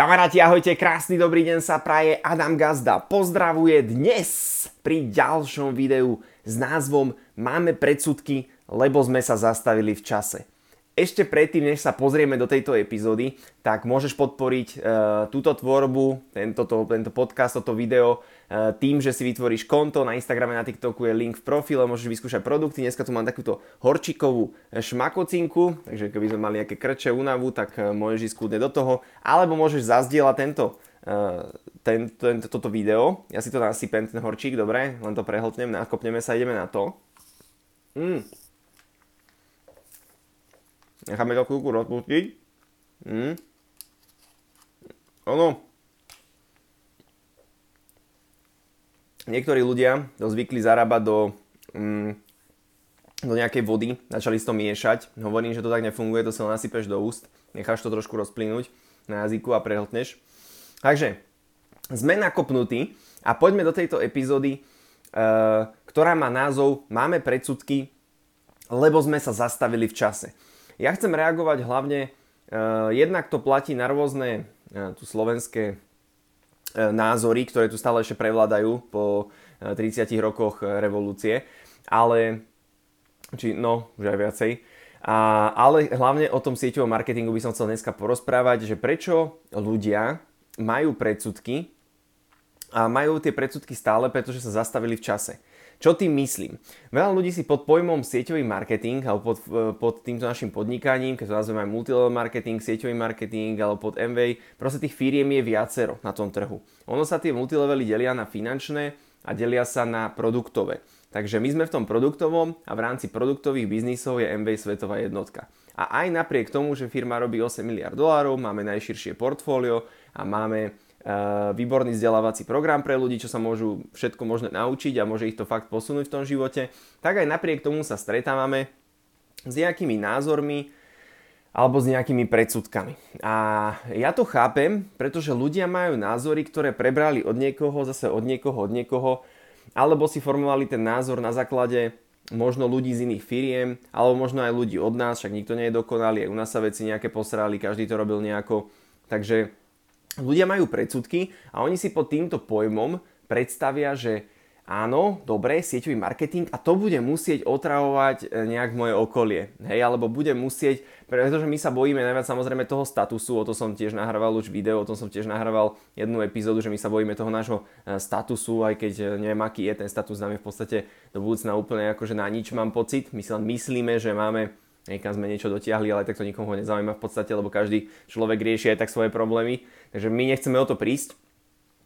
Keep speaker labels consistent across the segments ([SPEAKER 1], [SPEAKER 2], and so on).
[SPEAKER 1] Kamaráti, ahojte, krásny dobrý deň sa praje Adam Gazda. Pozdravuje dnes pri ďalšom videu s názvom Máme predsudky, lebo sme sa zastavili v čase. Ešte predtým, než sa pozrieme do tejto epizódy, tak môžeš podporiť e, túto tvorbu, tento, to, tento podcast, toto video e, tým, že si vytvoríš konto na Instagrame, na TikToku je link v profile, môžeš vyskúšať produkty. Dneska tu mám takúto horčikovú šmakocinku, takže keby sme mali nejaké krče, únavu, tak e, môžeš ísť kľudne do toho. Alebo môžeš zazdieľať tento, e, ten, ten, toto video. Ja si to nasypem, ten horčík, dobre? Len to prehltnem, nakopneme sa, ideme na to. Mm. Necháme to chvíľku rozpustiť. Mm. Ono. Niektorí ľudia to zvykli zarábať do, mm, do nejakej vody, začali si to miešať. Hovorím, že to tak nefunguje, to sa nasypeš do úst, necháš to trošku rozplynúť na jazyku a prehltneš. Takže, sme nakopnutí a poďme do tejto epizódy, e, ktorá má názov Máme predsudky, lebo sme sa zastavili v čase. Ja chcem reagovať hlavne, uh, jednak to platí na rôzne uh, tu slovenské uh, názory, ktoré tu stále ešte prevládajú po uh, 30 rokoch revolúcie, ale, či no, už aj viacej, a, ale hlavne o tom sieťovom marketingu by som chcel dneska porozprávať, že prečo ľudia majú predsudky a majú tie predsudky stále, pretože sa zastavili v čase. Čo tým myslím? Veľa ľudí si pod pojmom sieťový marketing alebo pod, pod týmto našim podnikaním, keď to nazveme aj multilevel marketing, sieťový marketing alebo pod MV, proste tých firiem je viacero na tom trhu. Ono sa tie multilevely delia na finančné a delia sa na produktové. Takže my sme v tom produktovom a v rámci produktových biznisov je MV svetová jednotka. A aj napriek tomu, že firma robí 8 miliard dolárov, máme najširšie portfólio a máme Eh, výborný vzdelávací program pre ľudí, čo sa môžu všetko možné naučiť a môže ich to fakt posunúť v tom živote, tak aj napriek tomu sa stretávame s nejakými názormi alebo s nejakými predsudkami. A ja to chápem, pretože ľudia majú názory, ktoré prebrali od niekoho, zase od niekoho, od niekoho, alebo si formovali ten názor na základe možno ľudí z iných firiem, alebo možno aj ľudí od nás, však nikto nie je dokonalý, aj u nás sa veci nejaké posrali, každý to robil nejako. Takže ľudia majú predsudky a oni si pod týmto pojmom predstavia, že áno, dobre, sieťový marketing a to bude musieť otravovať e, nejak moje okolie. Hej, alebo bude musieť, pretože my sa bojíme najviac samozrejme toho statusu, o to som tiež nahrával už video, o tom som tiež nahrával jednu epizódu, že my sa bojíme toho nášho e, statusu, aj keď e, neviem aký je ten status, nám je v podstate do budúcna úplne akože na nič mám pocit. My si len myslíme, že máme niekam sme niečo dotiahli, ale tak to nikoho nezaujíma v podstate, lebo každý človek rieši aj tak svoje problémy. Takže my nechceme o to prísť.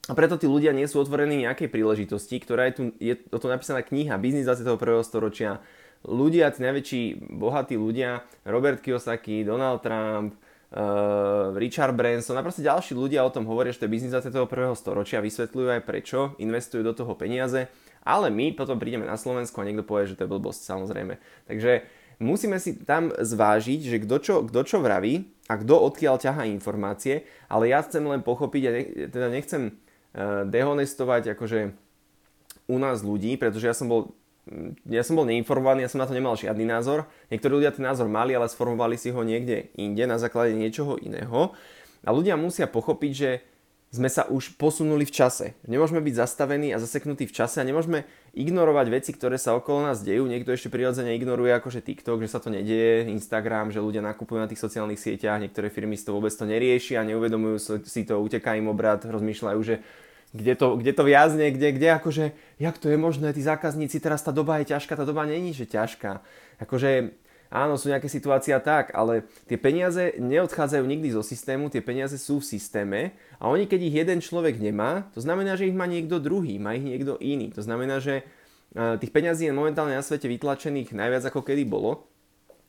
[SPEAKER 1] A preto tí ľudia nie sú otvorení nejakej príležitosti, ktorá je tu, je o to napísaná kniha Biznis 21. storočia. Ľudia, tí najväčší bohatí ľudia, Robert Kiyosaki, Donald Trump, uh, Richard Branson a proste ďalší ľudia o tom hovoria, že to je biznis 21. storočia, vysvetľujú aj prečo, investujú do toho peniaze, ale my potom prídeme na Slovensku a niekto povie, že to je blbosť, samozrejme. Takže musíme si tam zvážiť, že kto čo, kto čo vraví a kto odkiaľ ťahá informácie, ale ja chcem len pochopiť a ne, teda nechcem uh, dehonestovať akože u nás ľudí, pretože ja som bol ja som bol neinformovaný, ja som na to nemal žiadny názor. Niektorí ľudia ten názor mali, ale sformovali si ho niekde inde na základe niečoho iného. A ľudia musia pochopiť, že sme sa už posunuli v čase. Nemôžeme byť zastavení a zaseknutí v čase a nemôžeme ignorovať veci, ktoré sa okolo nás dejú. Niekto ešte prirodzene ignoruje akože TikTok, že sa to nedieje, Instagram, že ľudia nakupujú na tých sociálnych sieťach, niektoré firmy si to vôbec to neriešia, neuvedomujú si to, uteká im obrad, rozmýšľajú, že kde to, kde to viazne, kde, kde akože, jak to je možné, tí zákazníci, teraz tá doba je ťažká, tá doba není, že ťažká. Akože áno, sú nejaké situácie tak, ale tie peniaze neodchádzajú nikdy zo systému, tie peniaze sú v systéme a oni keď ich jeden človek nemá, to znamená, že ich má niekto druhý, má ich niekto iný. To znamená, že e, tých peňazí je momentálne na svete vytlačených najviac ako kedy bolo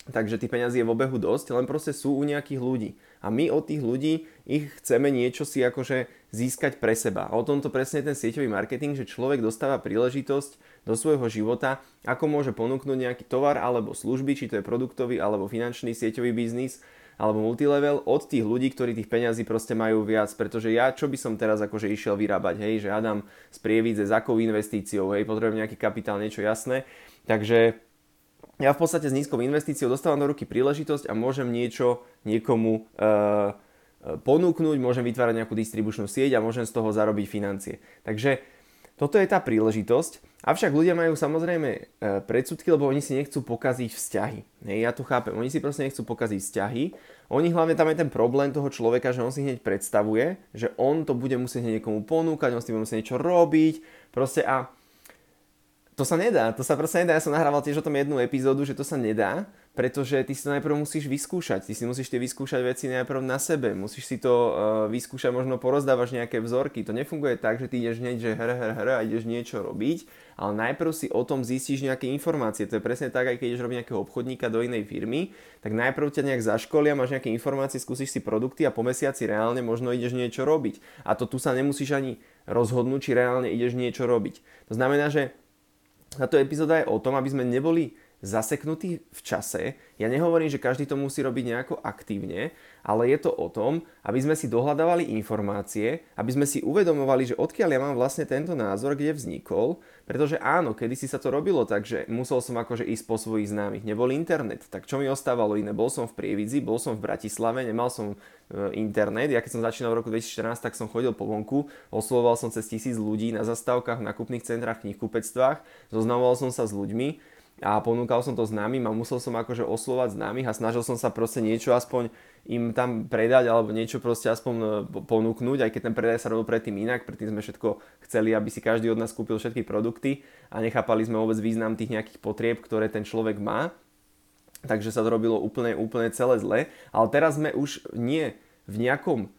[SPEAKER 1] Takže tých peňazí je v obehu dosť, len proste sú u nejakých ľudí. A my od tých ľudí ich chceme niečo si akože získať pre seba. A o tomto presne ten sieťový marketing, že človek dostáva príležitosť do svojho života, ako môže ponúknuť nejaký tovar alebo služby, či to je produktový alebo finančný sieťový biznis, alebo multilevel od tých ľudí, ktorí tých peňazí proste majú viac. Pretože ja, čo by som teraz akože išiel vyrábať, hej, že Adam z Prievidze, s akou investíciou, hej, potrebujem nejaký kapitál, niečo jasné. Takže ja v podstate s nízkou investíciou dostávam do ruky príležitosť a môžem niečo niekomu uh, ponúknuť, môžem vytvárať nejakú distribučnú sieť a môžem z toho zarobiť financie. Takže toto je tá príležitosť. Avšak ľudia majú samozrejme e, predsudky, lebo oni si nechcú pokaziť vzťahy. Hej, ja to chápem. Oni si proste nechcú pokaziť vzťahy. Oni hlavne tam je ten problém toho človeka, že on si hneď predstavuje, že on to bude musieť niekomu ponúkať, on si bude musieť niečo robiť. Proste a to sa nedá, to sa proste nedá. Ja som nahrával tiež o tom jednu epizódu, že to sa nedá, pretože ty si to najprv musíš vyskúšať. Ty si musíš tie vyskúšať veci najprv na sebe. Musíš si to uh, vyskúšať, možno porozdávaš nejaké vzorky. To nefunguje tak, že ty ideš hneď, že hr, hr, hr a ideš niečo robiť, ale najprv si o tom zistíš nejaké informácie. To je presne tak, aj keď ideš robiť nejakého obchodníka do inej firmy, tak najprv ťa nejak zaškolia, máš nejaké informácie, skúsiš si produkty a po mesiaci reálne možno ideš niečo robiť. A to tu sa nemusíš ani rozhodnúť, či reálne ideš niečo robiť. To znamená, že táto epizóda je o tom, aby sme neboli zaseknutí v čase. Ja nehovorím, že každý to musí robiť nejako aktívne, ale je to o tom, aby sme si dohľadávali informácie, aby sme si uvedomovali, že odkiaľ ja mám vlastne tento názor, kde vznikol, pretože áno, kedysi sa to robilo tak, že musel som akože ísť po svojich známych, nebol internet, tak čo mi ostávalo iné? Bol som v Prievidzi, bol som v Bratislave, nemal som e, internet, ja keď som začínal v roku 2014, tak som chodil po vonku, oslovoval som cez tisíc ľudí na zastávkach, v nakupných centrách, knihkupectvách, zoznamoval som sa s ľuďmi, a ponúkal som to známym a musel som akože oslovať známych a snažil som sa proste niečo aspoň im tam predať alebo niečo proste aspoň e, ponúknuť, aj keď ten predaj sa robil predtým inak, predtým sme všetko chceli, aby si každý od nás kúpil všetky produkty a nechápali sme vôbec význam tých nejakých potrieb, ktoré ten človek má. Takže sa to robilo úplne, úplne celé zle. Ale teraz sme už nie v nejakom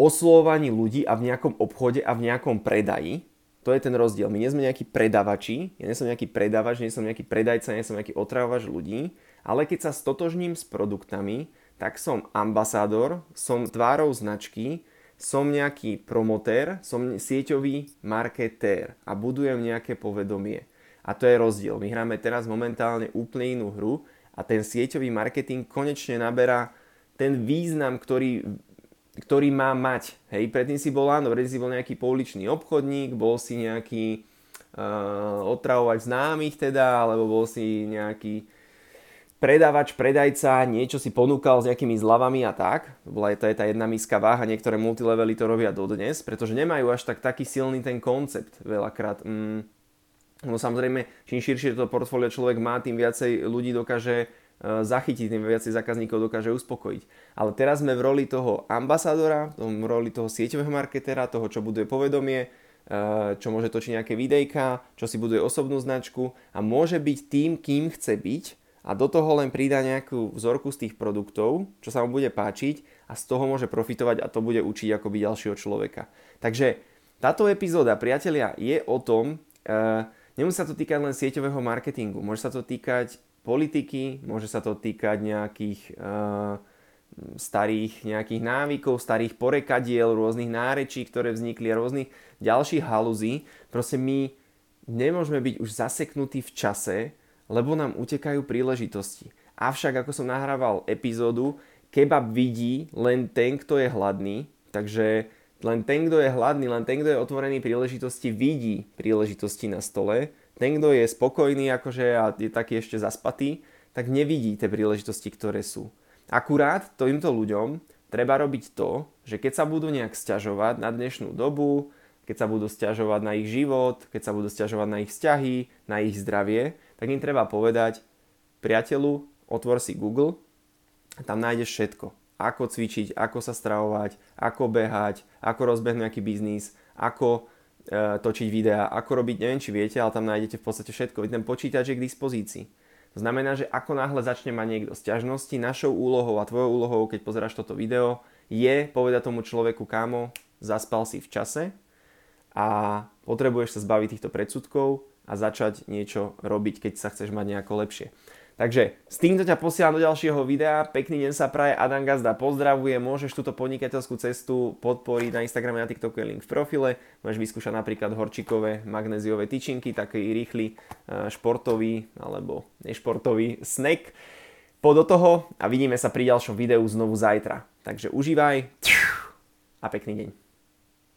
[SPEAKER 1] oslovovaní ľudí a v nejakom obchode a v nejakom predaji, to je ten rozdiel. My nie sme nejakí predavači, ja nie som nejaký predavač, nie som nejaký predajca, nie som nejaký otravovač ľudí, ale keď sa stotožním s produktami, tak som ambasádor, som tvárou značky, som nejaký promotér, som sieťový marketér a budujem nejaké povedomie. A to je rozdiel. My hráme teraz momentálne úplne inú hru a ten sieťový marketing konečne naberá ten význam, ktorý ktorý má mať. Hej, predtým si bol áno, predtým si bol nejaký pouličný obchodník, bol si nejaký uh, otravovač známych teda, alebo bol si nejaký predávač, predajca, niečo si ponúkal s nejakými zľavami a tak. To bola to je tá jedna miska váha, niektoré multilevely to robia dodnes, pretože nemajú až tak taký silný ten koncept veľakrát. Mm, no samozrejme, čím širšie to portfólio človek má, tým viacej ľudí dokáže zachytiť, tým viacej zákazníkov dokáže uspokojiť. Ale teraz sme v roli toho ambasádora, v roli toho sieťového marketera, toho, čo buduje povedomie, eh, čo môže točiť nejaké videjka, čo si buduje osobnú značku a môže byť tým, kým chce byť a do toho len pridá nejakú vzorku z tých produktov, čo sa mu bude páčiť a z toho môže profitovať a to bude učiť ako byť ďalšieho človeka. Takže táto epizóda, priatelia, je o tom, uh, nemusí sa to týkať len sieťového marketingu, môže sa to týkať politiky, môže sa to týkať nejakých uh, starých nejakých návykov, starých porekadiel, rôznych nárečí, ktoré vznikli a rôznych ďalších haluzí. Proste my nemôžeme byť už zaseknutí v čase, lebo nám utekajú príležitosti. Avšak, ako som nahrával epizódu, kebab vidí len ten, kto je hladný, takže len ten, kto je hladný, len ten, kto je otvorený príležitosti, vidí príležitosti na stole ten, kto je spokojný akože a je taký ešte zaspatý, tak nevidí tie príležitosti, ktoré sú. Akurát týmto ľuďom treba robiť to, že keď sa budú nejak sťažovať na dnešnú dobu, keď sa budú sťažovať na ich život, keď sa budú sťažovať na ich vzťahy, na ich zdravie, tak im treba povedať, priateľu, otvor si Google, tam nájdeš všetko. Ako cvičiť, ako sa stravovať, ako behať, ako rozbehnúť nejaký biznis, ako točiť videá, ako robiť, neviem či viete, ale tam nájdete v podstate všetko. Ten počítač je k dispozícii. To znamená, že ako náhle začne mať niekto sťažnosti, našou úlohou a tvojou úlohou, keď pozeráš toto video, je povedať tomu človeku, kámo, zaspal si v čase a potrebuješ sa zbaviť týchto predsudkov a začať niečo robiť, keď sa chceš mať nejako lepšie. Takže s týmto ťa posielam do ďalšieho videa. Pekný deň sa praje, Adam Gazda pozdravuje. Môžeš túto podnikateľskú cestu podporiť na Instagrame, na TikToku je link v profile. Môžeš vyskúšať napríklad horčikové magnéziové tyčinky, taký rýchly e, športový alebo nešportový snack. Po do toho a vidíme sa pri ďalšom videu znovu zajtra. Takže užívaj a pekný deň.